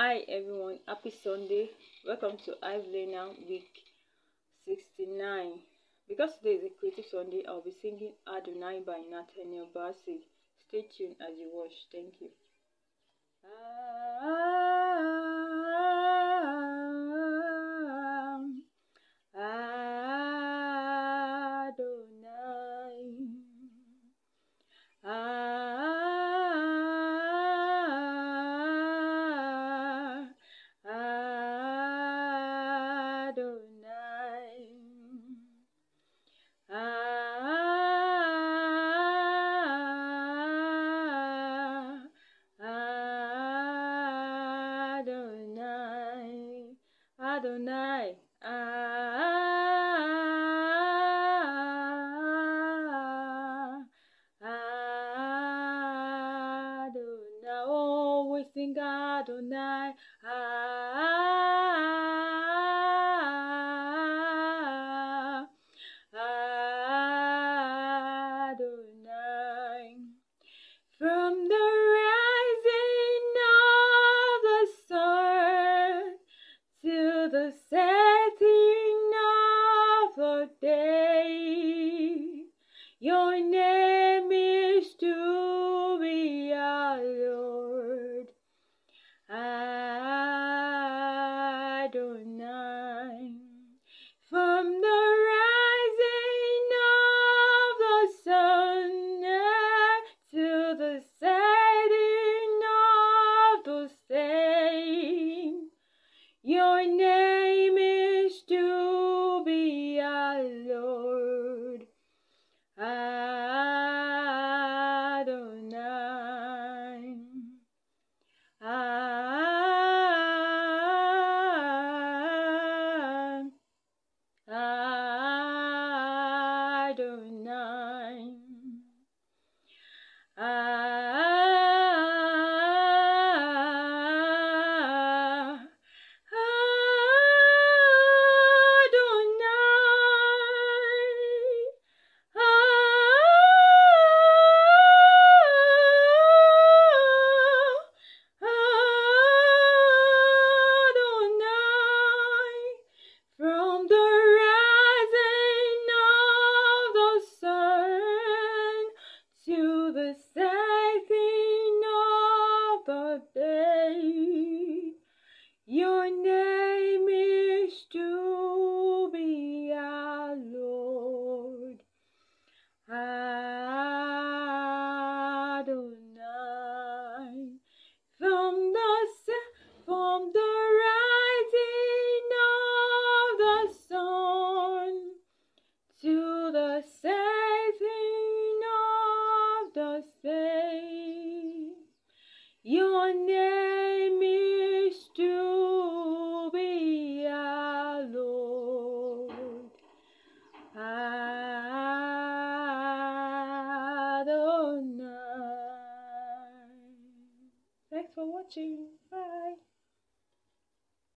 Hi everyone, happy Sunday. Welcome to Hive Learner week 69. Because today is a creative Sunday, I'll be singing Adonai by Nathaniel Bassey. Stay tuned as you watch. Thank you. Ah, Adonai. Ah, Adonai. Oh, we sing Adonai. Ah, your name is to be our Lord. Adonai. From the from the rising of the sun to the setting of the same, your name time. Thanks for watching. Bye.